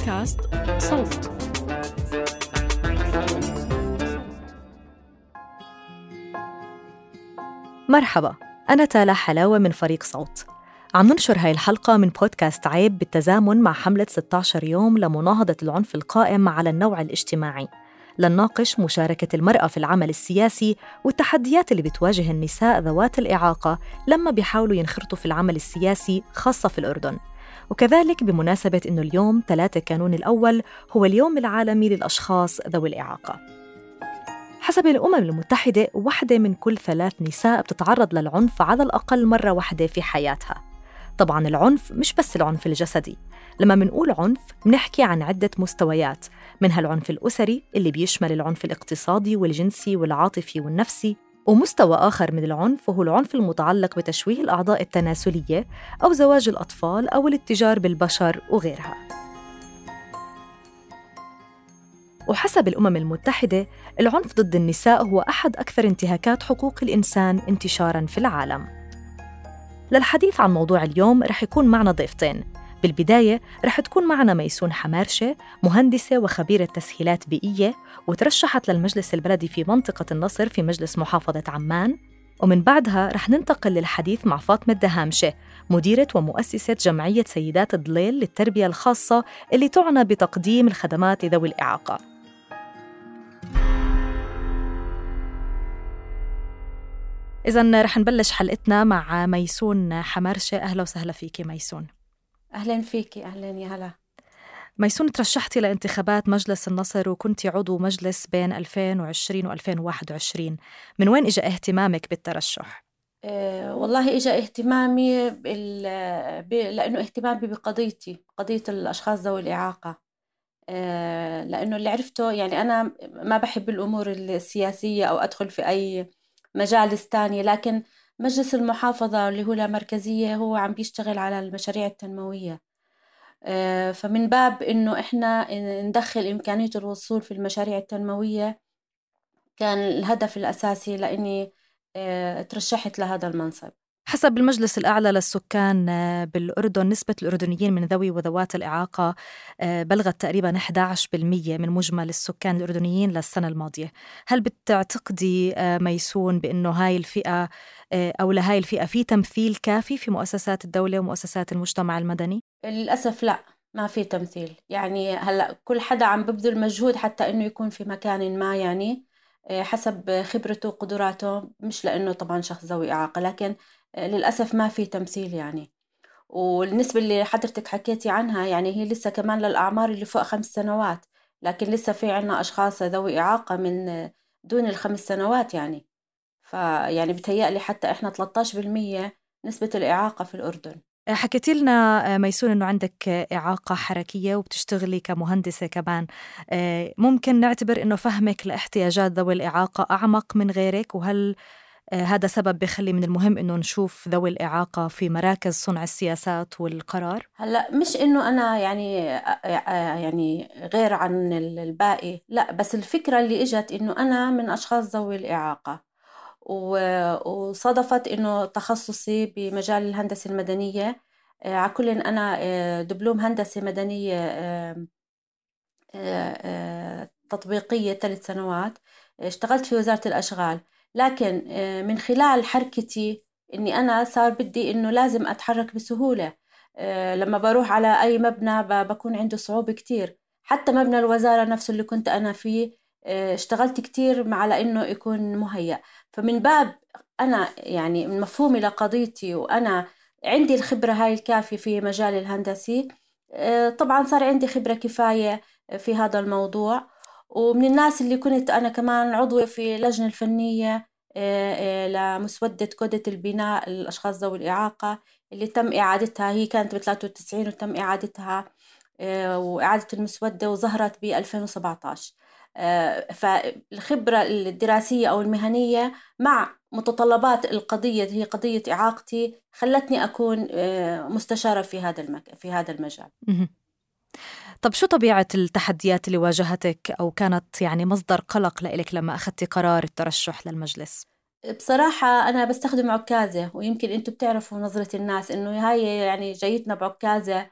بودكاست صوت. مرحبا أنا تالا حلاوة من فريق صوت. عم ننشر هاي الحلقة من بودكاست عيب بالتزامن مع حملة 16 يوم لمناهضة العنف القائم على النوع الاجتماعي لنناقش مشاركة المرأة في العمل السياسي والتحديات اللي بتواجه النساء ذوات الإعاقة لما بيحاولوا ينخرطوا في العمل السياسي خاصة في الأردن. وكذلك بمناسبة أنه اليوم 3 كانون الأول هو اليوم العالمي للأشخاص ذوي الإعاقة. حسب الأمم المتحدة واحدة من كل ثلاث نساء بتتعرض للعنف على الأقل مرة واحدة في حياتها. طبعا العنف مش بس العنف الجسدي. لما منقول عنف منحكي عن عدة مستويات منها العنف الأسري اللي بيشمل العنف الاقتصادي والجنسي والعاطفي والنفسي ومستوى آخر من العنف وهو العنف المتعلق بتشويه الأعضاء التناسلية أو زواج الأطفال أو الاتجار بالبشر وغيرها. وحسب الأمم المتحدة العنف ضد النساء هو أحد أكثر انتهاكات حقوق الإنسان انتشاراً في العالم. للحديث عن موضوع اليوم رح يكون معنا ضيفتين. بالبداية رح تكون معنا ميسون حمارشة مهندسة وخبيرة تسهيلات بيئية وترشحت للمجلس البلدي في منطقة النصر في مجلس محافظة عمان. ومن بعدها رح ننتقل للحديث مع فاطمة دهامشة مديرة ومؤسسة جمعية سيدات الضليل للتربية الخاصة اللي تعنى بتقديم الخدمات لذوي الإعاقة. إذا رح نبلش حلقتنا مع ميسون حمرشة أهلا وسهلا فيكي ميسون. أهلا فيكي أهلا يا هلا. ميسون ترشحتي لانتخابات مجلس النصر وكنتي عضو مجلس بين 2020 و 2021 من وين إجا اهتمامك بالترشح؟ أه والله إجا اهتمامي بال... ب... لأنه اهتمامي بقضيتي قضية الأشخاص ذوي الإعاقة. أه لأنه اللي عرفته يعني أنا ما بحب الأمور السياسية أو أدخل في أي مجالس تانية لكن مجلس المحافظة اللي هو مركزية هو عم بيشتغل على المشاريع التنموية. آه، فمن باب إنه إحنا ندخل إمكانية الوصول في المشاريع التنموية كان الهدف الأساسي لأني آه، ترشحت لهذا المنصب. حسب المجلس الأعلى للسكان آه، بالأردن نسبة الأردنيين من ذوي وذوات الإعاقة آه، بلغت تقريبا 11% من مجمل السكان الأردنيين للسنة الماضية هل بتعتقدي آه، ميسون بأنه هاي الفئة أو لهاي الفئة في تمثيل كافي في مؤسسات الدولة ومؤسسات المجتمع المدني؟ للأسف لا ما في تمثيل يعني هلأ كل حدا عم ببذل مجهود حتى إنه يكون في مكان ما يعني حسب خبرته وقدراته مش لأنه طبعا شخص ذوي إعاقة لكن للأسف ما في تمثيل يعني. والنسبة اللي حضرتك حكيتي عنها يعني هي لسه كمان للأعمار اللي فوق خمس سنوات لكن لسه في عنا أشخاص ذوي إعاقة من دون الخمس سنوات يعني. فيعني بتهيألي حتى إحنا 13% نسبة الإعاقة في الأردن. حكيتي لنا ميسون إنه عندك إعاقة حركية وبتشتغلي كمهندسة كمان. ممكن نعتبر إنه فهمك لاحتياجات ذوي الإعاقة أعمق من غيرك؟ وهل هذا سبب بخلي من المهم إنه نشوف ذوي الإعاقة في مراكز صنع السياسات والقرار. هلا مش إنه أنا يعني آه، آه، يعني غير عن الباقي. لا بس الفكرة اللي إجت إنه أنا من أشخاص ذوي الإعاقة. وصادفت إنه تخصصي بمجال الهندسة المدنية. على كل أنا دبلوم هندسة مدنية تطبيقية ثلاث سنوات. اشتغلت في وزارة الأشغال. لكن آه، من خلال حركتي إني أنا صار بدي إنه لازم أتحرك بسهولة. آه، لما بروح على أي مبنى بكون عنده صعوبه كتير. حتى مبنى الوزارة نفسه اللي كنت أنا فيه آه، اشتغلت كتير مع لأنه يكون مهيأ. فمن باب أنا يعني من مفهومي لقضيتي وأنا عندي الخبرة هاي الكافية في مجال الهندسي طبعا صار عندي خبرة كفاية في هذا الموضوع. ومن الناس اللي كنت أنا كمان عضوة في لجنة الفنية آه، آه، لمسودة كودة البناء للأشخاص ذوي الإعاقة اللي تم إعادتها هي كانت ب 93 وتم إعادتها آه، وإعادة المسودة وظهرت ب 2017 فالخبرة الدراسية أو المهنية مع متطلبات القضية هي قضية إعاقتي خلتني أكون مستشارة في هذا. في هذا المجال. طب شو طبيعة التحديات اللي واجهتك أو كانت يعني مصدر قلق لإلك لما أخذتي قرار الترشح للمجلس؟ بصراحة أنا بستخدم عكازة ويمكن أنتم بتعرفوا نظرة الناس إنه هاي يعني جايتنا بعكازة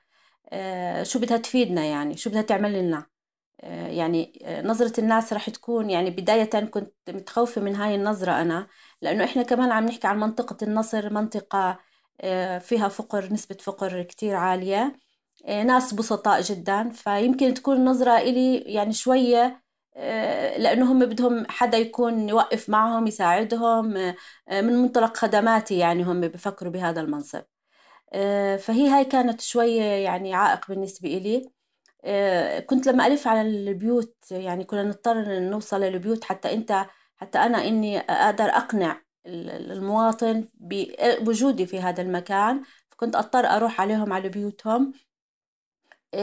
شو بدها تفيدنا يعني شو بدها تعمل لنا يعني نظرة الناس رح تكون يعني بداية كنت متخوفة من هاي النظرة أنا لأنه إحنا كمان عم نحكي عن منطقة النصر منطقة فيها فقر نسبة فقر كتير عالية ناس بسطاء جدا. فيمكن تكون النظرة إلي يعني شوية لأنه هم بدهم حدا يكون يوقف معهم يساعدهم من منطلق خدماتي يعني هم بفكروا بهذا المنصب. فهي هاي كانت شوية يعني عائق بالنسبة إلي. كنت لما ألف على البيوت يعني كنا نضطر نوصل للبيوت حتى أنت حتى أنا إني أقدر أقنع المواطن بوجودي في هذا المكان. فكنت أضطر أروح عليهم على بيوتهم.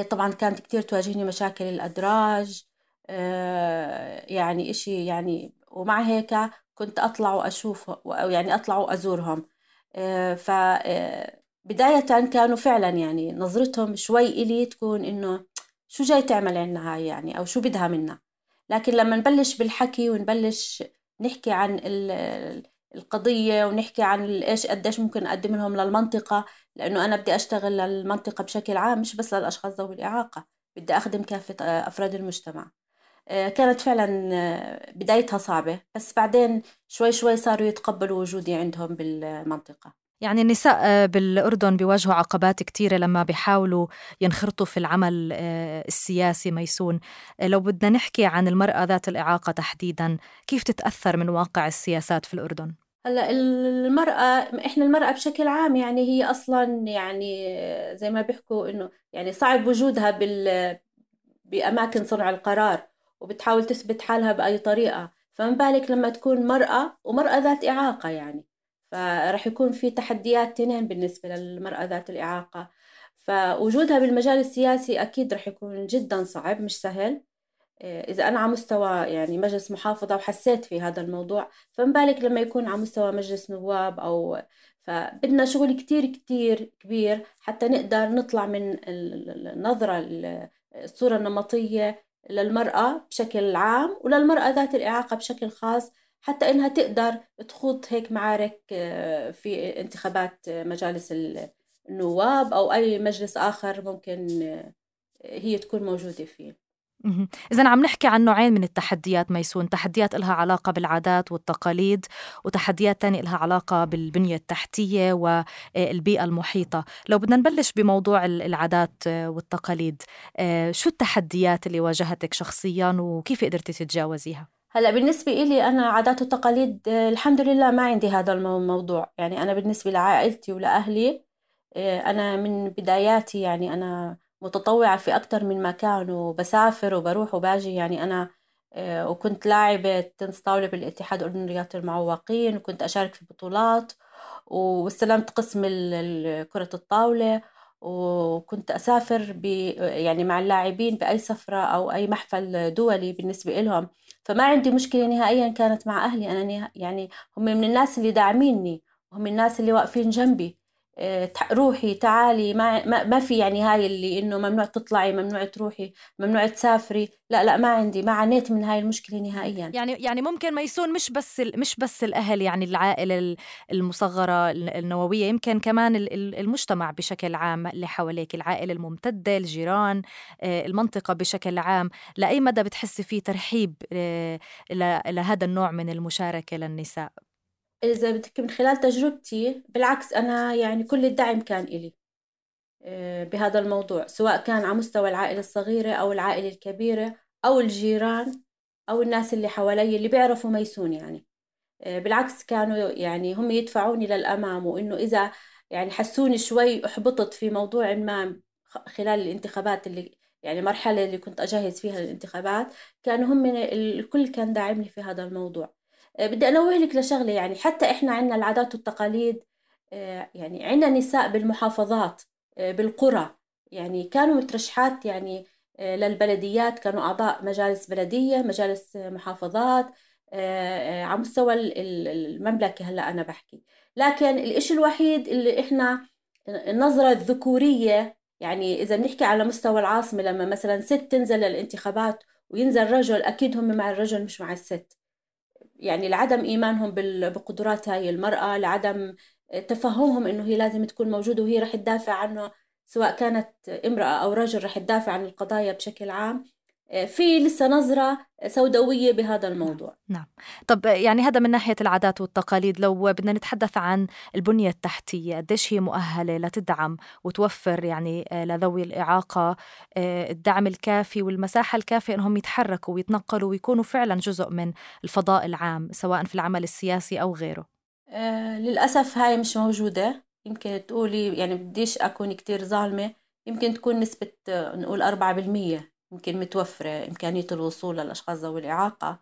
طبعا كانت كتير تواجهني مشاكل الأدراج يعني إشي يعني ومع هيك كنت أطلع وأشوف يعني أطلع وأزورهم. ف بداية كانوا فعلا يعني نظرتهم شوي إلي تكون إنه شو جاي تعمل عنا هاي يعني أو شو بدها منا. لكن لما نبلش بالحكي ونبلش نحكي عن القضية ونحكي عن إيش قديش ممكن نقدم لهم للمنطقة لأنه أنا بدي أشتغل للمنطقة بشكل عام مش بس للأشخاص ذوي الإعاقة بدي أخدم كافة أفراد المجتمع. كانت فعلا بدايتها صعبة بس بعدين شوي شوي صاروا يتقبلوا وجودي عندهم بالمنطقة. يعني النساء آه، بالأردن بيواجهوا عقبات كثيرة لما بيحاولوا ينخرطوا في العمل آه، السياسي ميسون. آه، لو بدنا نحكي عن المرأة ذات الإعاقة تحديدا كيف تتأثر من واقع السياسات في الأردن؟ هلأ المرأة إحنا المرأة بشكل عام يعني هي أصلا يعني زي ما بيحكوا إنه يعني صعب وجودها بال بأماكن صنع القرار وبتحاول تثبت حالها بأي طريقة. فما بالك لما تكون مرأة ومرأة ذات إعاقة يعني. فرح يكون في تحديات تنين بالنسبة للمرأة ذات الإعاقة. فوجودها بالمجال السياسي أكيد رح يكون جدا صعب مش سهل. إذا أنا على مستوى يعني مجلس محافظة وحسيت في هذا الموضوع فما بالك لما يكون على مستوى مجلس نواب أو فبدنا شغل كتير كتير كبير حتى نقدر نطلع من النظرة الصورة النمطية للمرأة بشكل عام وللمرأة ذات الإعاقة بشكل خاص حتى إنها تقدر تخوض هيك معارك آه، في انتخابات مجالس النواب أو أي مجلس آخر ممكن آه، هي تكون موجودة فيه. إذا عم نحكي عن نوعين من التحديات ميسون. تحديات لها علاقة بالعادات والتقاليد وتحديات تانية لها علاقة بالبنية التحتية والبيئة المحيطة. لو بدنا نبلش بموضوع العادات والتقاليد آه، شو التحديات اللي واجهتك شخصيا وكيف قدرتي تتجاوزيها؟ هلأ بالنسبة إلي أنا عادات وتقاليد آه، الحمد لله ما عندي هذا الموضوع يعني أنا بالنسبة لعائلتي ولأهلي آه، أنا من بداياتي يعني أنا متطوعة في أكتر من مكان وبسافر وبروح وباجي. يعني أنا آه، وكنت لاعبة تنس طاولة بالاتحاد الأردني لرياضة المعوقين وكنت أشارك في بطولات واستلمت قسم كرة الطاولة وكنت أسافر يعني مع اللاعبين بأي سفرة أو أي محفل دولي بالنسبة لهم فما عندي مشكلة نهائيا كانت مع أهلي. أنا يعني هم من الناس اللي داعميني وهم الناس اللي واقفين جنبي. روحي تعالي ما ما في يعني هاي اللي إنه ممنوع تطلعي ممنوع تروحي ممنوع تسافري. لا لا ما عندي ما عانيت من هاي المشكلة نهائيا. يعني يعني ممكن ما يسون مش بس مش بس الأهل يعني العائلة المصغرة النووية يمكن كمان المجتمع بشكل عام اللي حواليك العائلة الممتدة الجيران آه، المنطقة بشكل عام. لأي مدى بتحسي فيه ترحيب آه، لهذا النوع من المشاركة للنساء؟ إذا بدك من خلال تجربتي بالعكس أنا يعني كل الدعم كان إلي آه، بهذا الموضوع سواء كان على مستوى العائلة الصغيرة أو العائلة الكبيرة أو الجيران أو الناس اللي حوالي اللي بيعرفوا ميسون يعني. آه، بالعكس كانوا يعني هم يدفعوني للأمام وإنه إذا يعني حسوني شوي أحبطت في موضوع ما خلال الانتخابات اللي يعني مرحلة اللي كنت أجهز فيها الانتخابات كانوا هم الكل كان داعمني في هذا الموضوع. بدي أنوه لك لشغلة يعني. حتى إحنا عندنا العادات والتقاليد آه، يعني عندنا نساء بالمحافظات آه، بالقرى. يعني كانوا مترشحات يعني للبلديات. كانوا أعضاء مجالس بلدية مجالس محافظات على مستوى المملكة هلأ أنا بحكي. لكن الإشي الوحيد اللي إحنا النظرة الذكورية يعني إذا بنحكي على مستوى العاصمة لما مثلا ست تنزل للانتخابات وينزل رجل أكيد هم مع الرجل مش مع الست. يعني لعدم إيمانهم بقدرات هاي المرأة لعدم تفهمهم إنه هي لازم تكون موجودة وهي رح تدافع عنه سواء كانت امرأة أو رجل رح تدافع عن القضايا بشكل عام. في لسه نظرة سوداوية بهذا الموضوع. نعم. طب يعني هذا من ناحية العادات والتقاليد لو بدنا نتحدث عن البنية التحتية قديش هي مؤهلة لتدعم وتوفر يعني لذوي الإعاقة الدعم الكافي والمساحة الكافية أنهم يتحركوا ويتنقلوا ويكونوا فعلا جزء من الفضاء العام سواء في العمل السياسي أو غيره؟ آه للأسف هاي مش موجودة. يمكن تقولي يعني بديش أكون كتير ظالمة. يمكن تكون نسبة نقول أربعة بالمية. يمكن متوفرة إمكانية الوصول للأشخاص ذوي الإعاقة.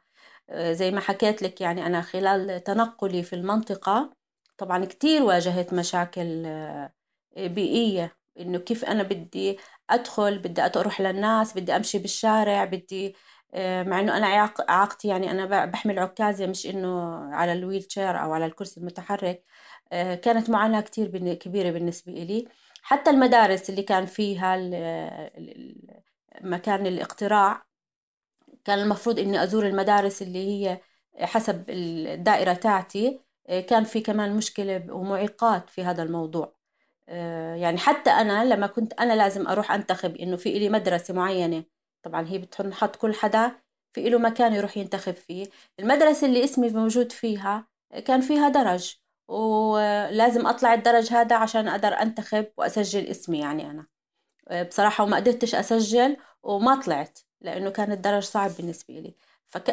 آه، زي ما حكيت لك يعني أنا خلال تنقلي في المنطقة طبعا كتير واجهت مشاكل آه، بيئية إنه كيف أنا بدي أدخل بدي أروح للناس بدي أمشي بالشارع بدي آه، مع إنه أنا إعاقتي يعني أنا بحمل عكازة مش إنه على الويل شير أو على الكرسي المتحرك. كانت معاناة كتير كبيرة بالنسبة إلي. حتى المدارس اللي كان فيها مكان الاقتراع. كان المفروض إني أزور المدارس اللي هي حسب الدائرة تاعتي. كان في كمان مشكلة ومعيقات في هذا الموضوع. يعني حتى أنا لما كنت أنا لازم أروح أنتخب إنه في إلي مدرسة معينة. طبعا هي بتحط كل حدا في إله مكان يروح ينتخب فيه. المدرسة اللي اسمي موجود فيها كان فيها درج. ولازم أطلع الدرج هذا عشان أقدر أنتخب وأسجل اسمي يعني أنا. بصراحة وما قدرتش أسجل وما طلعت لأنه كان الدرج صعب بالنسبة لي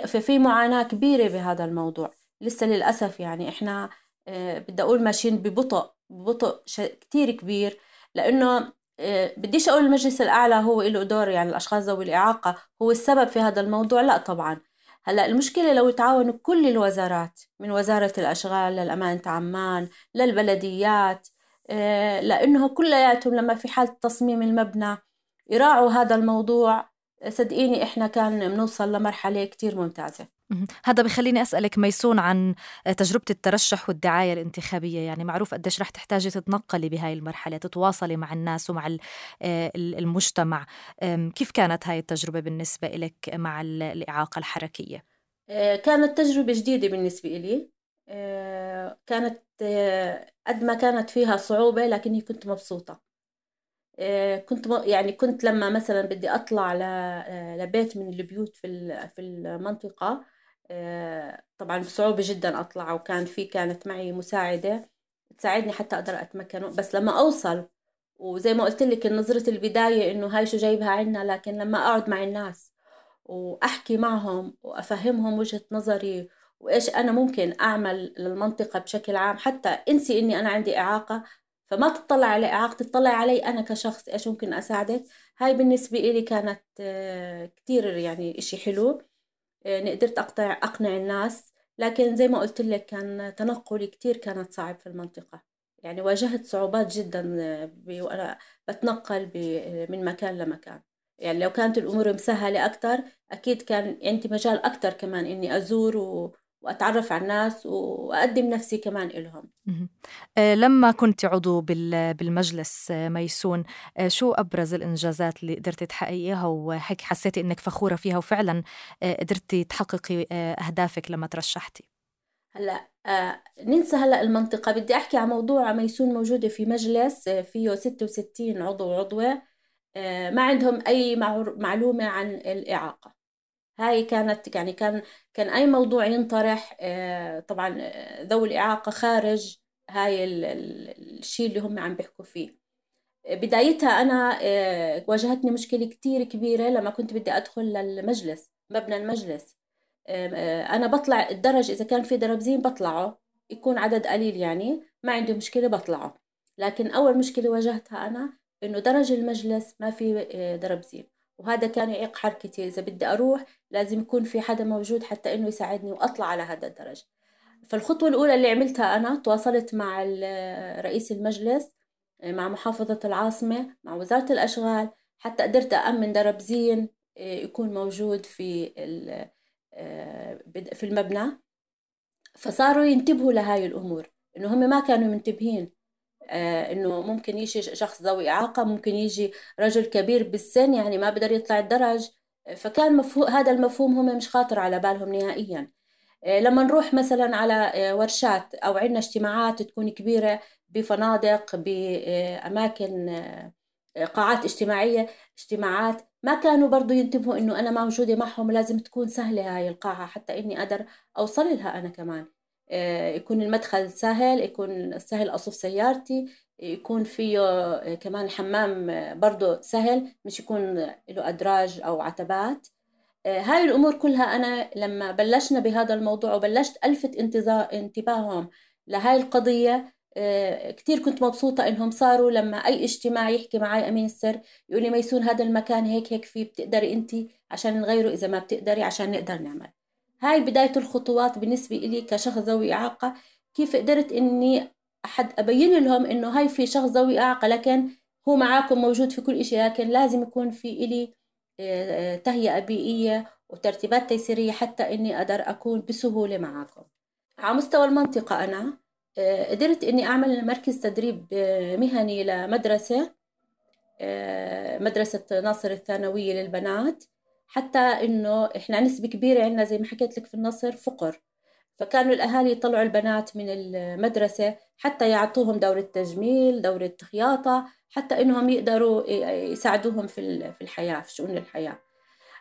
ففي معاناة كبيرة بهذا الموضوع. لسه للأسف يعني إحنا آه، بدي أقول ماشيين ببطء ببطء كتير كبير لأنه آه، بديش أقول المجلس الأعلى هو له دور يعني الأشخاص ذوي الإعاقة هو السبب في هذا الموضوع لا طبعا. هلأ المشكلة لو تعاونوا كل الوزارات من وزارة الأشغال للأمانة عمان للبلديات لأنه كلياتهم لما في حالة تصميم المبنى يراعوا هذا الموضوع. صدقيني إحنا كان بنوصل لمرحلة كتير ممتازة. هذا بخليني أسألك ميسون عن تجربة الترشح والدعاية الانتخابية. يعني معروف قديش رح تحتاجي تتنقلي بهاي المرحلة تتواصلي مع الناس ومع آه، المجتمع. كيف كانت هاي التجربة بالنسبة لك مع الإعاقة الحركية؟ آه، كانت تجربة جديدة بالنسبة لي كانت قد ما كانت فيها صعوبة لكني كنت مبسوطة. آه، كنت يعني كنت لما مثلا بدي أطلع آه، لبيت من البيوت في في المنطقة آه، طبعا بصعوبة جدا أطلع وكان في كانت معي مساعدة تساعدني حتى أقدر أتمكن. بس لما أوصل وزي ما قلت لك نظرة البداية إنه هاي شو جايبها عنا لكن لما أقعد مع الناس وأحكي معهم وأفهمهم وجهة نظري وإيش أنا ممكن أعمل للمنطقة بشكل عام؟ حتى إنسي إني أنا عندي إعاقة فما تطلع على إعاقتي تطلع علي أنا كشخص إيش ممكن أساعدك؟ هاي بالنسبة إلي كانت آه، كتير يعني إشي حلو يعني قدرت أقطع أقنع الناس. لكن زي ما قلت لك كان تنقلي كتير كانت صعب في المنطقة. يعني واجهت صعوبات جدا آه، وأنا بتنقل من مكان لمكان. يعني لو كانت الأمور مسهلة أكتر أكيد كان عندي مجال أكتر كمان إني أزور و... وأتعرف على الناس وأقدم نفسي كمان لهم آه، لما كنت عضو بالمجلس آه، ميسون آه، شو أبرز الإنجازات اللي قدرتي تحققيها وهيك حسيتي إنك فخورة فيها وفعلا قدرتي تحققي أهدافك لما ترشحتي؟ هلأ آه ننسى هلأ المنطقة. بدي أحكي عن موضوع ميسون موجودة في مجلس فيه 66 عضو وعضوة آه ما عندهم أي معلومة عن الإعاقة. هاي كانت يعني كان كان أي موضوع ينطرح آه، طبعا آه، ذوي الإعاقة خارج هاي الشيء اللي هم عم بيحكوا فيه. بدايتها أنا آه، واجهتني مشكلة كتير كبيرة لما كنت بدي أدخل للمجلس مبنى المجلس. أنا بطلع الدرج إذا كان في دربزين بطلعه يكون عدد قليل يعني ما عندي مشكلة بطلعه. لكن أول مشكلة واجهتها أنا إنه درج المجلس ما في دربزين وهذا كان يعيق حركتي. إذا بدي أروح لازم يكون في حدا موجود حتى إنه يساعدني وأطلع على هذا الدرج. فالخطوة الأولى اللي عملتها أنا تواصلت مع رئيس المجلس مع محافظة العاصمة مع وزارة الأشغال حتى قدرت أأمن دربزين آه، يكون موجود في آه، في المبنى. فصاروا ينتبهوا لهاي الأمور إنه هم ما كانوا منتبهين. آه، إنه ممكن يجي شخص ذوي إعاقة ممكن يجي رجل كبير بالسن يعني ما بقدر يطلع الدرج. فكان مفهوم هذا المفهوم هم مش خاطر على بالهم نهائيا. آه، لما نروح مثلا على آه، ورشات أو عندنا اجتماعات تكون كبيرة بفنادق باماكن قاعات اجتماعية اجتماعات ما كانوا برضو ينتبهوا إنه أنا موجودة معهم لازم تكون سهلة هاي القاعة حتى إني أقدر أوصل لها أنا كمان. يكون المدخل سهل يكون سهل أصف سيارتي يكون فيه كمان الحمام برضه سهل مش يكون له أدراج أو عتبات. هاي الأمور كلها أنا لما بلشنا بهذا الموضوع وبلشت ألفت انتباههم لهاي القضية كتير كنت مبسوطة إنهم صاروا. لما أي اجتماع يحكي معي أمين السر يقول لي ميسون هذا المكان هيك هيك فيه بتقدري أنت عشان نغيره إذا ما بتقدري عشان نقدر نعمل. هاي بداية الخطوات بالنسبة إلي كشخص ذوي إعاقة. كيف قدرت إني أحد أبين لهم إنه هاي في شخص ذوي إعاقة؟ لكن هو معاكم موجود في كل إشي لكن لازم يكون في إلي آه، تهيئة بيئية وترتيبات تيسيرية حتى إني أقدر أكون بسهولة معاكم. على مستوى المنطقة أنا آه، قدرت إني أعمل مركز تدريب آه، مهني لمدرسة مدرسة ناصر الثانوية للبنات. حتى إنه إحنا نسبة كبيرة عندنا زي ما حكيت لك في النصر فقر. فكانوا الأهالي يطلعوا البنات من المدرسة حتى يعطوهم دورة تجميل دورة خياطة حتى إنهم يقدروا يساعدوهم في في الحياة في شؤون الحياة.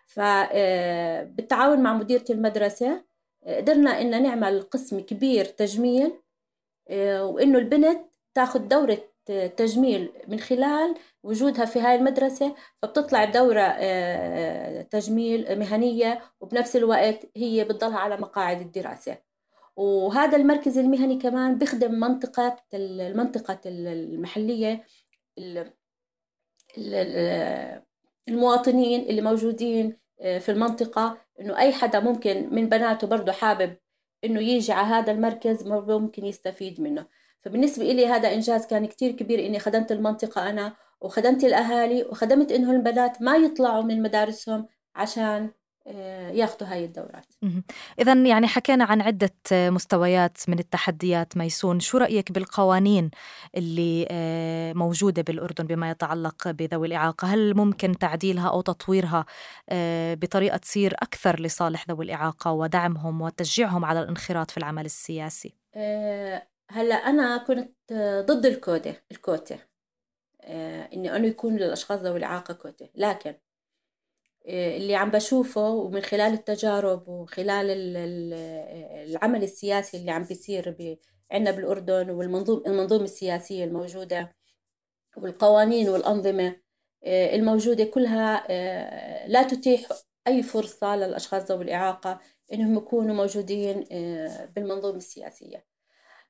فبالتعاون آه، مع مديرة المدرسة آه، قدرنا إن نعمل قسم كبير تجميل آه، وإنه البنت تاخذ دورة تجميل من خلال وجودها في هاي المدرسة فبتطلع دورة تجميل مهنية وبنفس الوقت هي بتضلها على مقاعد الدراسة. وهذا المركز المهني كمان بيخدم منطقة المنطقة المحلية المواطنين اللي موجودين آه، في المنطقة. إنه أي حدا ممكن من بناته برضه حابب إنه يجي على هذا المركز ممكن يستفيد منه. فبالنسبة إلي هذا إنجاز كان كتير كبير إني خدمت المنطقة أنا وخدمت الأهالي وخدمت إنه البنات ما يطلعوا من مدارسهم عشان آه، ياخذوا هاي الدورات. إذا يعني حكينا عن عدة مستويات من التحديات. ميسون شو رأيك بالقوانين اللي آه، موجودة بالأردن بما يتعلق بذوي الإعاقة؟ هل ممكن تعديلها أو تطويرها آه، بطريقة تصير أكثر لصالح ذوي الإعاقة ودعمهم وتشجيعهم على الانخراط في العمل السياسي؟ هلا أنا كنت ضد الكودة الكوتة إني أنه يكون للأشخاص ذوي الإعاقة كوتة لكن آه، اللي عم بشوفه ومن خلال التجارب وخلال العمل السياسي اللي عم بيصير عندنا بالأردن والمنظومة المنظومة السياسية الموجودة والقوانين والأنظمة آه، الموجودة كلها آه، لا تتيح أي فرصة للأشخاص ذوي الإعاقة إنهم يكونوا موجودين بالمنظومة السياسية.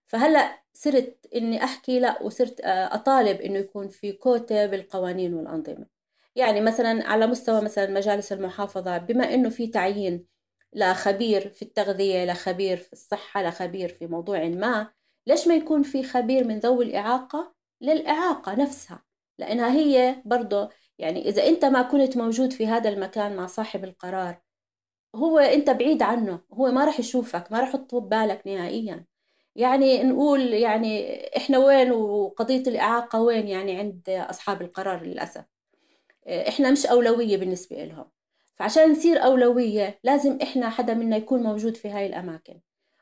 فهلأ صرت إني أحكي لأ وصرت أطالب إنه يكون في كوتا بالقوانين والأنظمة. يعني مثلا على مستوى مثلا مجالس المحافظة بما أنه في تعيين لخبير في التغذية لخبير في الصحة لخبير في موضوع ما ليش ما يكون في خبير من ذوي الإعاقة للإعاقة نفسها؟ لأنها هي برضه يعني إذا أنت ما كنت موجود في هذا المكان مع صاحب القرار هو أنت بعيد عنه هو ما راح يشوفك ما راح يحط ببالك نهائيا. يعني نقول يعني إحنا وين وقضية الإعاقة وين يعني عند أصحاب القرار للأسف. إحنا مش أولوية بالنسبة لهم فعشان نصير أولوية لازم إحنا حدا منا يكون موجود في هاي الأماكن.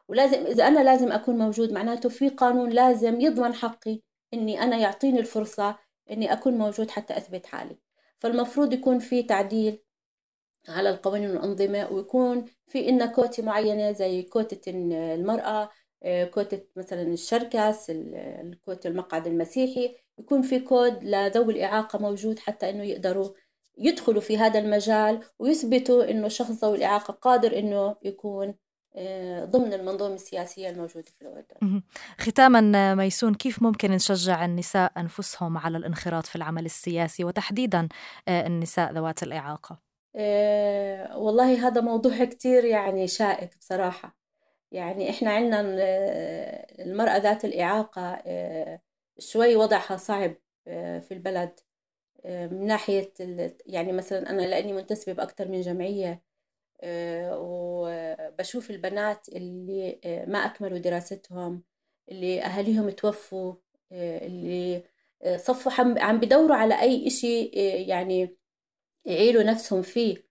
ولازم إذا أنا لازم أكون موجود معناته في قانون لازم يضمن حقي إني أنا يعطيني الفرصة إني أكون موجود حتى أثبت حالي. فالمفروض يكون في تعديل على القوانين والأنظمة ويكون في إن كوتة معينة زي كوتة المرأة كوتة مثلا الشركس الكوتة المقعد المسيحي يكون في كود لذوي الإعاقة موجود حتى إنه يقدروا يدخلوا في هذا المجال ويثبتوا إنه شخص ذوي الإعاقة قادر إنه يكون آه، ضمن المنظومة السياسية الموجودة في الأردن. ختاما ميسون كيف ممكن نشجع النساء أنفسهم على الانخراط في العمل السياسي وتحديدا آه، النساء ذوات الإعاقة؟ والله هذا موضوع كتير يعني شائك بصراحة. يعني إحنا عندنا المرأة ذات الإعاقة أه شوي وضعها صعب آه، في البلد آه، من ناحية يعني مثلا أنا لأني منتسبة بأكثر من جمعية آه، وبشوف البنات اللي ما أكملوا دراستهم اللي أهاليهم توفوا اللي صفوا عم بدوروا على أي إشي يعني يعيلوا نفسهم فيه.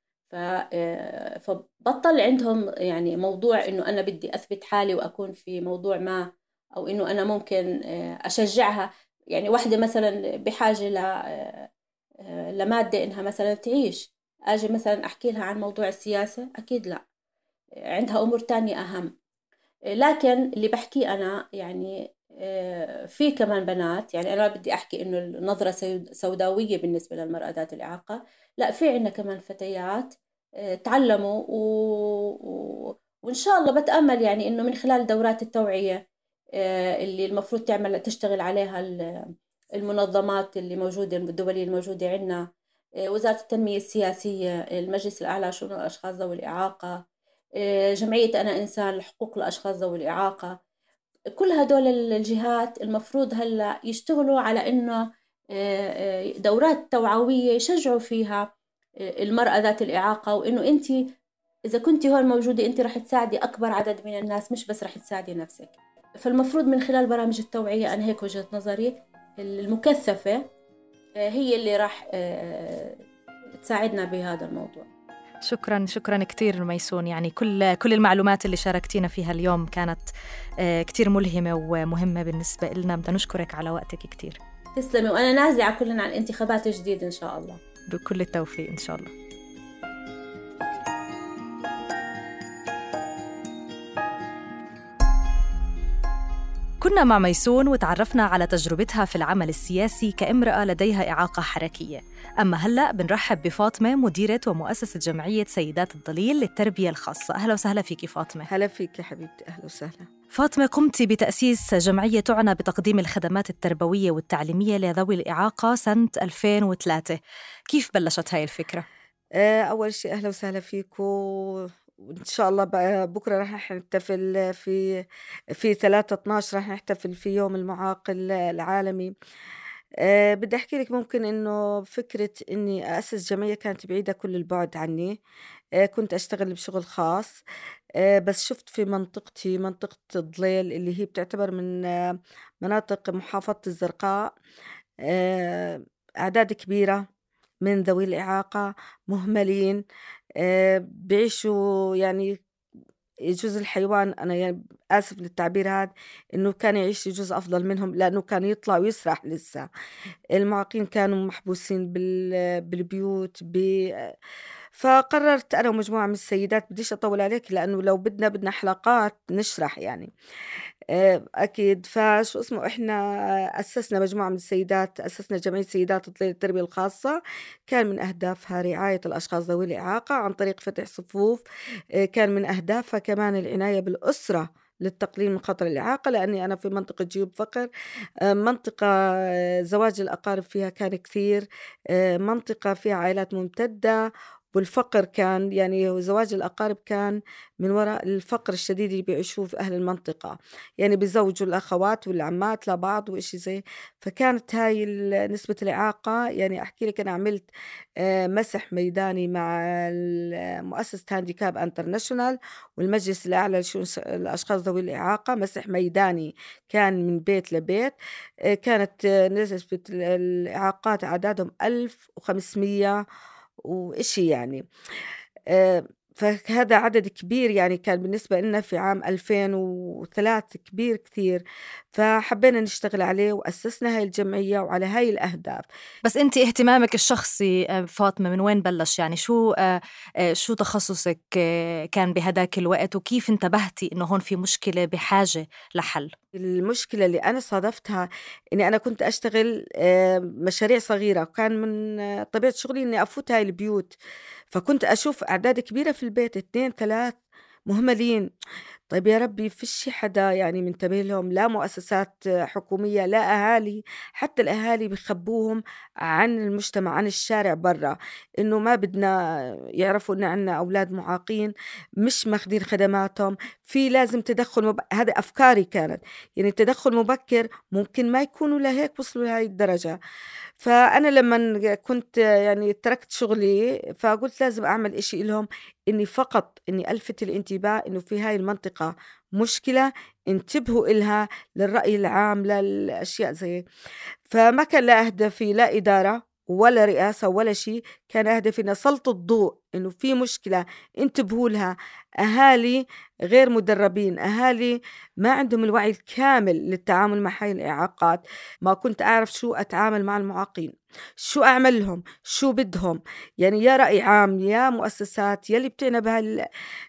فبطل عندهم يعني موضوع إنه أنا بدي أثبت حالي وأكون في موضوع ما أو إنه أنا ممكن آه، أشجعها. يعني واحدة مثلا بحاجة آه، لمادة إنها مثلا تعيش. أجي مثلا أحكي لها عن موضوع السياسة أكيد لا. عندها أمور تانية أهم. لكن اللي بحكيه أنا يعني آه، في كمان بنات يعني أنا بدي أحكي إنه النظرة سوداوية بالنسبة للمرأة ذات الإعاقة. لا في عندنا كمان فتيات آه، تعلموا و... و... وإن شاء الله بتأمل يعني إنه من خلال دورات التوعية آه، اللي المفروض تعمل تشتغل عليها المنظمات اللي موجودة الدولية الموجودة عندنا وزارة التنمية السياسية المجلس الأعلى لشؤون الأشخاص ذوي الإعاقة جمعية أنا إنسان لحقوق الأشخاص ذوي الإعاقة. كل هدول الجهات المفروض هلا يشتغلوا على إنه آه، آه، دورات توعوية يشجعوا فيها آه، المرأة ذات الإعاقة وإنه انت إذا كنت هون موجودة انت رح تساعدي أكبر عدد من الناس مش بس رح تساعدي نفسك. فالمفروض من خلال برامج التوعية أنا هيك وجهة نظري المكثفة هي اللي راح تساعدنا بهذا الموضوع. شكرا شكرا كثير ميسون. يعني كل كل المعلومات اللي شاركتينا فيها اليوم كانت آه، كثير ملهمة ومهمة بالنسبة لنا بدنا نشكرك على وقتك كثير تسلمي وأنا نازعه كلنا عن انتخابات جديد إن شاء الله. بكل التوفيق إن شاء الله. كنا مع ميسون وتعرفنا على تجربتها في العمل السياسي كامرأة لديها إعاقة حركية. أما هلأ بنرحب بفاطمة مديرة ومؤسسة جمعية سيدات الضليل للتربية الخاصة. أهلا وسهلا فيك فاطمة. هلا فيك يا حبيبتي. أهلا وسهلا. فاطمة قمت بتأسيس جمعية تعنى بتقديم الخدمات التربوية والتعليمية لذوي الإعاقة سنة 2003 كيف بلشت هاي الفكرة؟ آه، أول شيء أهلا وسهلا فيكم. وإن شاء الله بقى بكرة رح نحتفل في في 3 12 رح نحتفل في يوم المعاق العالمي. أه بدي أحكي لك ممكن إنه فكرة إني أسس جمعية كانت بعيدة كل البعد عني. أه كنت أشتغل بشغل خاص. أه بس شفت في منطقتي منطقة ضليل اللي هي بتعتبر من آه، مناطق محافظة الزرقاء. آه، أعداد كبيرة. من ذوي الإعاقة مهملين آه، بيعيشوا يعني يجوز الحيوان أنا يعني آسف للتعبير هذا إنه كان يعيش يجوز أفضل منهم لأنه كان يطلع ويسرح لسه. المعاقين كانوا محبوسين بالبيوت ب فقررت أنا ومجموعة من السيدات بديش أطول عليك لأنه لو بدنا بدنا حلقات نشرح يعني. آه، أكيد. فشو اسمه إحنا أسسنا مجموعة من السيدات أسسنا جمعية سيدات التربية الخاصة. كان من أهدافها رعاية الأشخاص ذوي الإعاقة عن طريق فتح صفوف. آه، كان من أهدافها كمان العناية بالأسرة للتقليل من خطر الإعاقة لأني أنا في منطقة جيوب فقر. آه، منطقة زواج الأقارب فيها كان كثير. منطقة فيها عائلات ممتدة. والفقر كان يعني زواج الأقارب كان من وراء الفقر الشديد اللي بيعيشوه في أهل المنطقة. يعني بيزوجوا الأخوات والعمات لبعض وإشي زي فكانت هاي نسبة الإعاقة يعني أحكي لك أنا عملت آه، مسح ميداني مع مؤسسة Handicap International والمجلس الأعلى لشؤون الأشخاص ذوي الإعاقة. مسح ميداني كان من بيت لبيت. آه، كانت نسبة الإعاقات أعدادهم 1500 وإشي يعني. آه، فهذا عدد كبير يعني كان بالنسبة لنا في عام 2003 كبير كثير فحبينا نشتغل عليه وأسسنا هاي الجمعية وعلى هاي الأهداف. بس أنت اهتمامك الشخصي آه، فاطمة من وين بلش؟ يعني شو آه، شو تخصصك كان بهداك الوقت؟ وكيف انتبهتي إنه هون في مشكلة بحاجة لحل؟ المشكلة اللي أنا صادفتها إني أنا كنت أشتغل مشاريع صغيرة وكان من طبيعة شغلي إني أفوت هاي البيوت. فكنت أشوف أعداد كبيرة في البيت اثنين ثلاث مهملين. طيب يا ربي فيش حدا يعني منتبه لهم؟ لا مؤسسات حكومية لا أهالي. حتى الأهالي بخبوهم عن المجتمع عن الشارع برا إنه ما بدنا يعرفوا إن عنا أولاد معاقين مش ماخذين خدماتهم. في لازم تدخل مب... هذا أفكاري كانت. يعني تدخل مبكر ممكن ما يكونوا لهيك وصلوا لهي الدرجة. فأنا لما كنت يعني تركت شغلي فقلت لازم أعمل إشي لهم إني فقط إني ألفت الانتباه إنه في هاي المنطقة مشكلة انتبهوا إلها للرأي العام للأشياء زي فما كان لا أهدفي لا إدارة. ولا رئاسة ولا شيء كان هدفي أن أسلط الضوء إنه في مشكلة انتبهوا لها. أهالي غير مدربين أهالي ما عندهم الوعي الكامل للتعامل مع هاي الإعاقات. ما كنت أعرف شو أتعامل مع المعاقين شو أعمل لهم شو بدهم. يعني يا رأي عام يا مؤسسات يلي بتعنى بهاي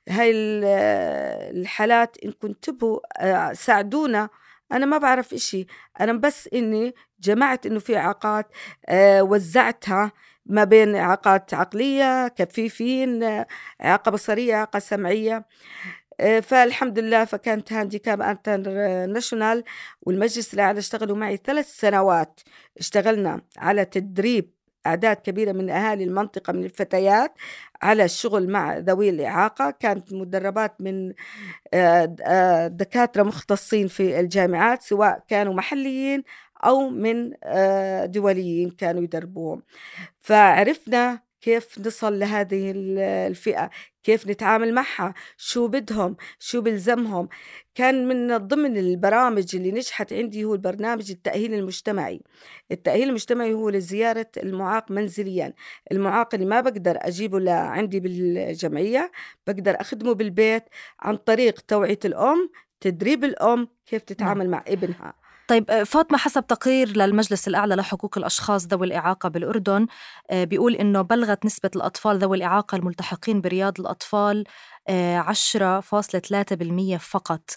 هاي الحالات إنكم انتبهوا آه، ساعدونا. أنا ما بعرف إشي. أنا بس إني جمعت إنه في إعاقات آه، وزعتها ما بين إعاقات عقلية كفيفين إعاقة بصرية إعاقة سمعية. آه، فالحمد لله فكانت Handicap International والمجلس الأعلى اشتغلوا معي ثلاث سنوات اشتغلنا على تدريب أعداد كبيرة من أهالي المنطقة من الفتيات على الشغل مع ذوي الإعاقة. كانت مدربات من آه، آه، دكاترة مختصين في الجامعات سواء كانوا محليين أو من آه، دوليين كانوا يدربوهم. فعرفنا كيف نصل لهذه الفئة. كيف نتعامل معها شو بدهم شو بلزمهم كان من ضمن البرامج اللي نجحت عندي هو البرنامج التأهيل المجتمعي. التأهيل المجتمعي هو لزيارة المعاق منزليا. المعاق اللي ما بقدر أجيبه لعندي بالجمعية بقدر أخدمه بالبيت عن طريق توعية الأم تدريب الأم كيف تتعامل مع ابنها. طيب آه، فاطمة حسب تقرير للمجلس الأعلى لحقوق الأشخاص ذوي الإعاقة بالأردن آه، بيقول إنه بلغت نسبة الأطفال ذوي الإعاقة الملتحقين برياض الأطفال 10.3% آه، فقط.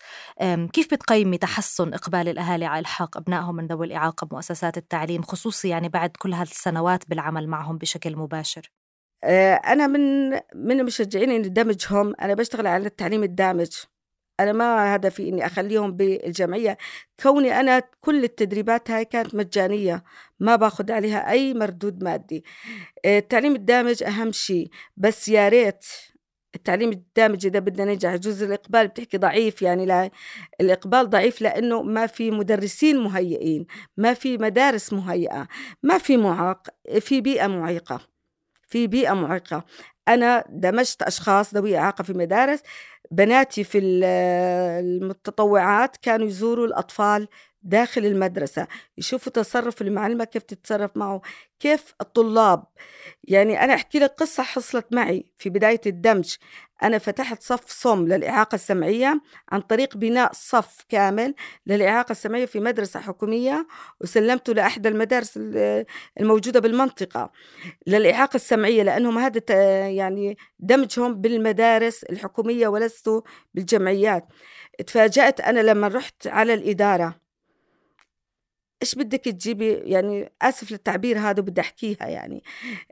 كيف بتقيمي تحسن إقبال الأهالي على إلحاق أبنائهم من ذوي الإعاقة بمؤسسات التعليم خصوصي يعني بعد كل هالسنوات بالعمل معهم بشكل مباشر؟ أنا من من مشجعين إني دمجهم أنا بشتغل على التعليم الدامج. أنا ما هدفي إني أخليهم بالجمعية. كوني أنا كل التدريبات هاي كانت مجانية ما باخذ عليها أي مردود مادي. آه، التعليم الدامج أهم شيء. بس يا ريت التعليم الدامج إذا بدنا ننجح جزء الإقبال. بتحكي ضعيف يعني لا الإقبال ضعيف لأنه ما في مدرسين مهيئين ما في مدارس مهيئة ما في معاق في بيئة معيقة. في بيئة معيقة أنا دمجت أشخاص ذوي إعاقة في مدارس بناتي في المتطوعات كانوا يزوروا الأطفال داخل المدرسة يشوفوا تصرف المعلمة كيف تتصرف معه كيف الطلاب. يعني أنا أحكي لك قصة حصلت معي في بداية الدمج. أنا فتحت صف صم للإعاقة السمعية عن طريق بناء صف كامل للإعاقة السمعية في مدرسة حكومية وسلمته لأحد المدارس الموجودة بالمنطقة للإعاقة السمعية لأنهم هذا يعني دمجهم بالمدارس الحكومية ولست بالجمعيات. تفاجأت أنا لما رحت على الإدارة. إيش بدك تجيبي؟ يعني آسف للتعبير هذا بدي أحكيها يعني.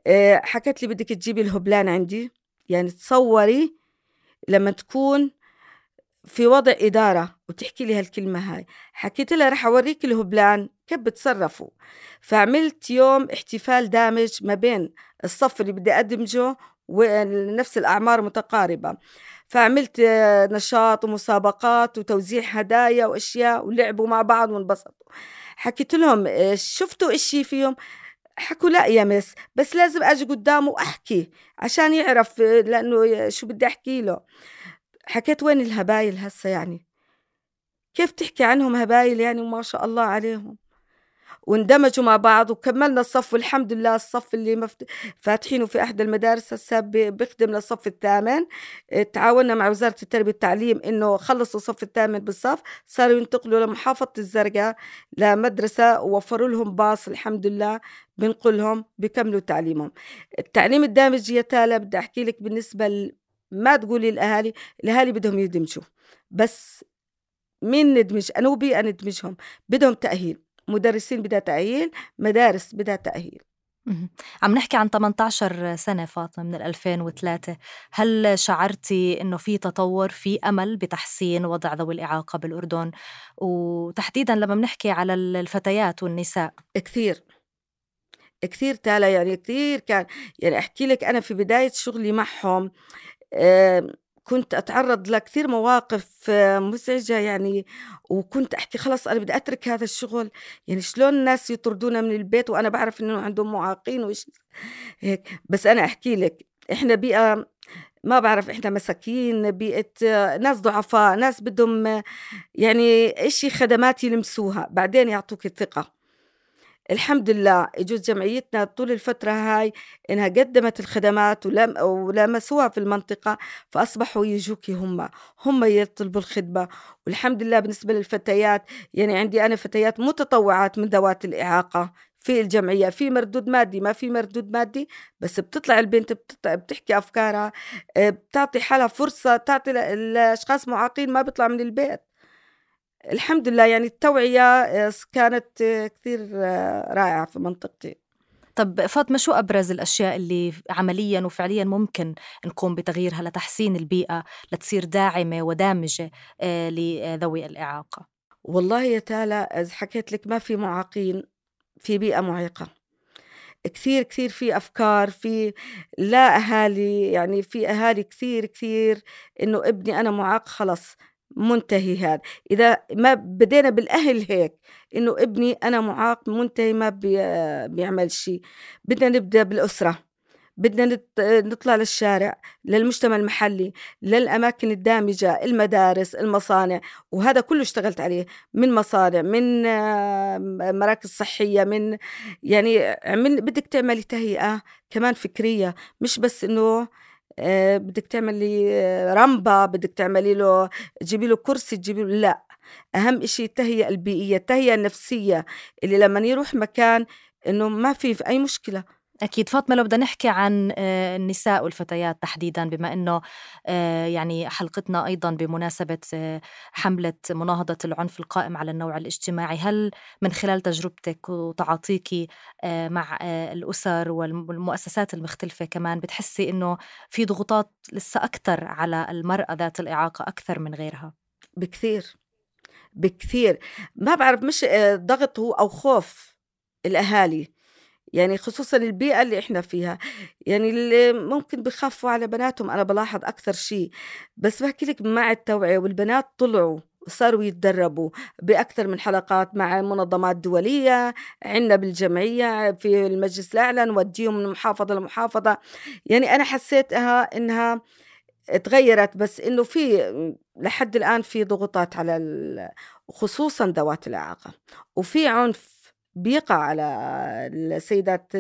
آه، حكت لي بدك تجيبي الهبلان عندي. يعني تصوري لما تكون في وضع إدارة وتحكي لي هالكلمة هاي. حكيت لها رح أوريك الهبلان كيف بتصرفوا. فعملت يوم احتفال دامج ما بين الصف اللي بدي أدمجه ونفس الأعمار متقاربة. فعملت نشاط ومسابقات وتوزيع هدايا وأشياء ولعبوا مع بعض وانبسطوا. حكيت لهم شفتوا إشي فيهم؟ حكوا لا يا مس بس لازم أجي قدامه وأحكي عشان يعرف لأنه شو بدي أحكي له. حكيت وين الهبايل هسه يعني؟ كيف تحكي عنهم هبايل يعني وما شاء الله عليهم؟ واندمجوا مع بعض وكملنا الصف والحمد لله الصف اللي مفت... فاتحينه في احد المدارس هسه بيخدم للصف الثامن. تعاوننا مع وزارة التربية والتعليم إنه خلصوا الصف الثامن بالصف صاروا ينتقلوا لمحافظة الزرقاء لمدرسة ووفروا لهم باص الحمد لله بنقلهم بكملوا تعليمهم. التعليم الدامج يا تالا بدي أحكي لك بالنسبة ل... ما تقولي الأهالي الأهالي بدهم يدمجوا. بس مين ندمج؟ أنا وبي ندمجهم بدهم تأهيل. مدرسين بدها تأهيل مدارس بدها تأهيل. عم نحكي عن 18 سنة فاطمة من 2003 هل شعرتي أنه في تطور في أمل بتحسين وضع ذوي الإعاقة بالأردن؟ وتحديدا لما بنحكي على الفتيات والنساء. كثير. كثير تالا يعني كثير كان يعني أحكي لك أنا في بداية شغلي معهم كنت أتعرض لكثير مواقف مزعجة يعني وكنت أحكي خلاص أنا بدي أترك هذا الشغل. يعني شلون الناس يطردونا من البيت وأنا بعرف إنه عندهم معاقين وإيش هيك؟ بس أنا أحكي لك إحنا بيئة ما بعرف إحنا مساكين بيئة ناس ضعفاء ناس بدهم يعني إشي خدمات يلمسوها بعدين يعطوك الثقة. الحمد لله يجوز جمعيتنا طول الفترة هاي إنها قدمت الخدمات ولم ولامسوها في المنطقة فأصبحوا يجوكي هم هم يطلبوا الخدمة. والحمد لله بالنسبة للفتيات يعني عندي أنا فتيات متطوعات من ذوات الإعاقة في الجمعية في مردود مادي ما في مردود مادي بس بتطلع البنت بتطلع بتحكي أفكارها آه، بتعطي حالها فرصة تعطي الأشخاص معاقين ما بيطلع من البيت. الحمد لله يعني التوعية آه، كانت آه، كثير رائعة في منطقتي. طب فاطمة شو أبرز الأشياء اللي عمليا وفعليا ممكن نقوم بتغييرها لتحسين البيئة لتصير داعمة ودامجة لذوي الإعاقة؟ والله يا تالا حكيت لك ما في معاقين في بيئة معيقة. كثير كثير في أفكار في لا أهالي يعني في أهالي كثير كثير إنه ابني أنا معاق خلص. منتهي هذا. إذا ما بدينا بالأهل هيك إنه ابني أنا معاق منتهي ما بيعمل شيء بدنا نبدأ بالأسرة. بدنا نطلع للشارع للمجتمع المحلي للأماكن الدامجة المدارس المصانع. وهذا كله اشتغلت عليه. من مصانع من آه، مراكز صحية من يعني عمل بدك تعملي تهيئة كمان فكرية. مش بس إنه بدك تعملي آه، رمبة بدك تعملي له تجيبي له كرسي تجيبي له لا. أهم إشي التهيئة البيئية التهيئة النفسية اللي لما يروح مكان إنه ما في أي مشكلة. أكيد. فاطمة لو بدنا نحكي عن آه، النساء والفتيات تحديدا بما أنه آه، يعني حلقتنا أيضا بمناسبة آه، حملة مناهضة العنف القائم على النوع الاجتماعي هل من خلال تجربتك وتعاطيك مع الأسر والمؤسسات المختلفة كمان بتحسي أنه في ضغوطات لسه أكثر على المرأة ذات الإعاقة أكثر من غيرها؟ بكثير. بكثير. ما بعرف مش ضغط هو أو خوف الأهالي. يعني خصوصا البيئة اللي إحنا فيها. يعني اللي ممكن بخافوا على بناتهم أنا بلاحظ أكثر شيء. بس بحكي لك مع التوعية والبنات طلعوا صاروا يتدربوا بأكثر من حلقات مع منظمات دولية عندنا بالجمعية في المجلس الأعلى نوديهم من محافظة لمحافظة. يعني أنا حسيتها إنها تغيرت بس إنه في لحد الآن في ضغوطات على خصوصا ذوات الإعاقة. وفي عنف بيقع على السيدات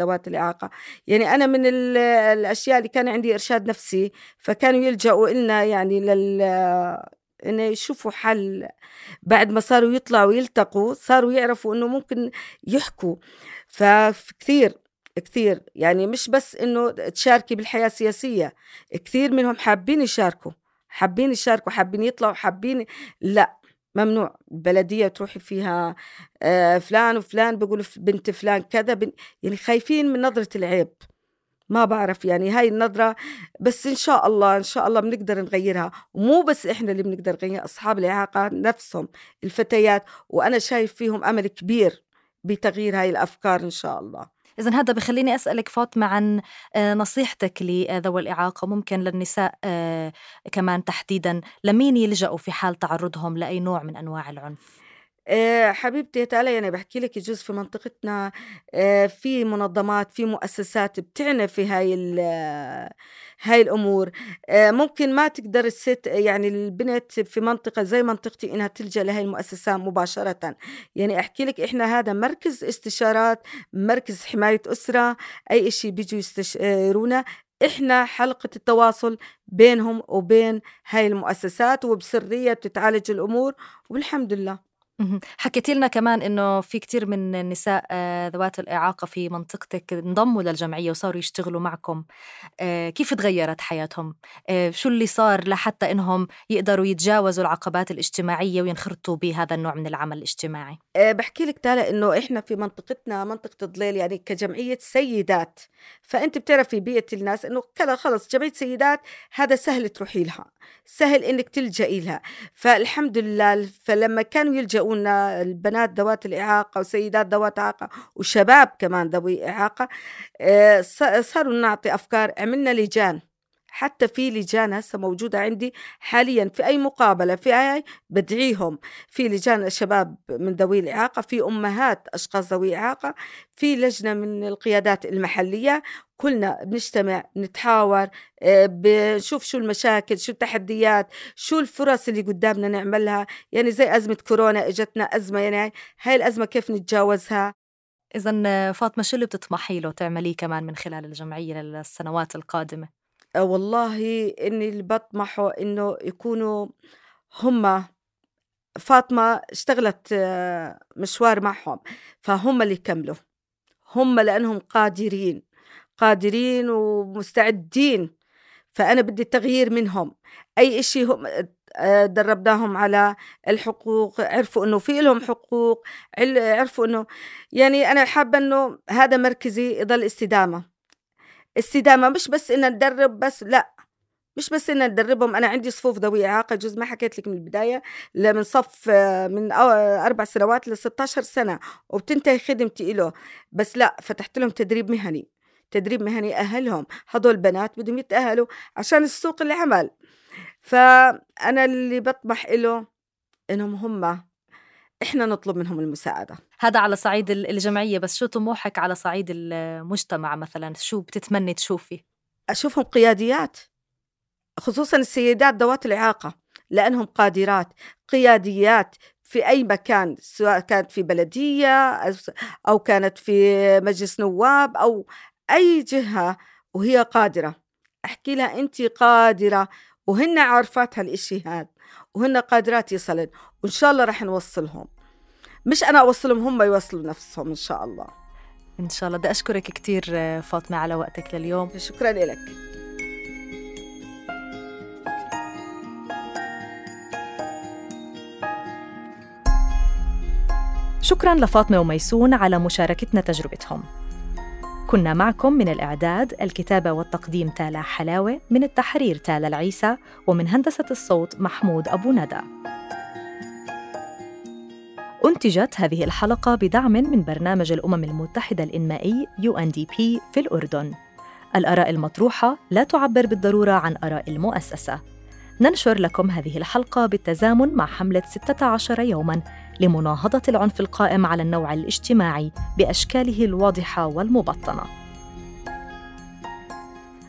ذوات الإعاقة. يعني أنا من الأشياء اللي كان عندي إرشاد نفسي فكانوا يلجأوا إلنا يعني لل إنه يشوفوا حل. بعد ما صاروا يطلعوا يلتقوا صاروا يعرفوا إنه ممكن يحكوا. فكثير كثير. يعني مش بس إنه تشاركي بالحياة السياسية كثير منهم حابين يشاركوا. حابين يشاركوا حابين يطلعوا حابين لا. ممنوع بلدية تروحي فيها آه، فلان وفلان بيقولوا بنت فلان كذا بن... يعني خايفين من نظرة العيب. ما بعرف يعني هاي النظرة بس إن شاء الله إن شاء الله بنقدر نغيرها. ومو بس إحنا اللي بنقدر نغير أصحاب الإعاقة نفسهم الفتيات. وأنا شايف فيهم أمل كبير بتغيير هاي الأفكار إن شاء الله. إذا هذا بخليني أسألك فاطمة عن آه، نصيحتك لذوي الإعاقة ممكن للنساء آه، كمان تحديدا لمين يلجأوا في حال تعرضهم لأي نوع من أنواع العنف؟ آه، حبيبتي تعالي أنا بحكي لك يجوز في منطقتنا في منظمات في مؤسسات بتعنى في هاي هاي الأمور. آه، ممكن ما تقدر الست يعني البنت في منطقة زي منطقتي إنها تلجأ لهي المؤسسة مباشرة. يعني أحكي لك إحنا هذا مركز استشارات مركز حماية أسرة أي إشي بيجوا يستشيرونا إحنا حلقة التواصل بينهم وبين هاي المؤسسات وبسرية بتتعالج الأمور والحمد لله. حكيتي لنا كمان إنه في كتير من النساء آه، ذوات الإعاقة في منطقتك انضموا للجمعية وصاروا يشتغلوا معكم. آه، كيف تغيرت حياتهم؟ آه، شو اللي صار لحتى إنهم يقدروا يتجاوزوا العقبات الاجتماعية وينخرطوا بهذا النوع من العمل الاجتماعي؟ بحكي لك تالا إنه إحنا في منطقتنا منطقة الضليل يعني كجمعية سيدات. فأنت بتعرفي بيئة الناس إنه كذا خلص جمعية سيدات هذا سهل تروحي لها سهل إنك تلجئي لها. فالحمد لله فلما كانوا يلجؤون البنات ذوات الإعاقة وسيدات ذوات إعاقة وشباب كمان ذوي إعاقة آه، صاروا نعطي أفكار عملنا لجان. حتى في لجان هسه موجودة عندي حاليا في أي مقابلة في أي بدعيهم. في لجان شباب من ذوي الإعاقة في أمهات أشخاص ذوي إعاقة في لجنة من القيادات المحلية. كلنا بنجتمع نتحاور آه، بنشوف شو المشاكل شو التحديات شو الفرص اللي قدامنا نعملها. يعني زي أزمة كورونا إجتنا أزمة يعني هاي الأزمة كيف نتجاوزها؟ إذا فاطمة شو اللي بتطمحي له تعمليه كمان من خلال الجمعية للسنوات القادمة؟ آه، والله إني اللي بطمحه إنه يكونوا هم فاطمة اشتغلت آه، مشوار معهم فهم اللي يكملوا هم لأنهم قادرين قادرين ومستعدين فأنا بدي التغيير منهم. أي إشي هم آه، دربناهم على الحقوق عرفوا إنه في لهم حقوق عرفوا إنه يعني أنا حابة إنه هذا مركزي يضل استدامة. استدامه مش بس ان ندرب بس لا مش بس ان ندربهم. أنا عندي صفوف ذوي اعاقه جزء ما حكيت لك من البداية من صف من أربع سنوات ل 16 سنة وبتنتهي خدمتي له بس لا فتحت لهم تدريب مهني تدريب مهني أهلهم. هدول بنات بدهم يتأهلوا عشان السوق العمل. فأنا اللي بطمح له إنهم هم إحنا نطلب منهم المساعدة. هذا على صعيد الجمعية بس شو طموحك على صعيد المجتمع مثلا؟ شو بتتمني تشوفي؟ أشوفهم قياديات خصوصا السيدات ذوات الإعاقة لأنهم قادرات قياديات في أي مكان سواء كانت في بلدية أو كانت في مجلس نواب أو أي جهة وهي قادرة. أحكي لها أنت قادرة وهن عارفات هالإشي هذا. وهن قادرات يصلن وإن شاء الله رح نوصلهم. مش أنا أوصلهم هم يوصلوا نفسهم إن شاء الله. إن شاء الله. بدي أشكرك كثير فاطمة على وقتك لليوم. شكرا لك. شكرا لفاطمة وميسون على مشاركتنا تجربتهم. كنا معكم من الإعداد الكتابة والتقديم تالا حلاوة من التحرير تالا العيسى ومن هندسة الصوت محمود أبو ندى. أنتجت هذه الحلقة بدعم من برنامج الأمم المتحدة الإنمائي UNDP في الأردن. الآراء المطروحة لا تعبر بالضرورة عن آراء المؤسسة. ننشر لكم هذه الحلقة بالتزامن مع حملة 16 يوماً لمناهضة العنف القائم على النوع الاجتماعي بأشكاله الواضحة والمبطنة.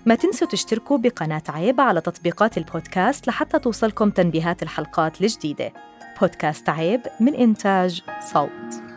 ما تنسوا تشتركوا بقناة عيب على تطبيقات البودكاست لحتى توصلكم تنبيهات الحلقات الجديدة. بودكاست عيب من إنتاج صوت.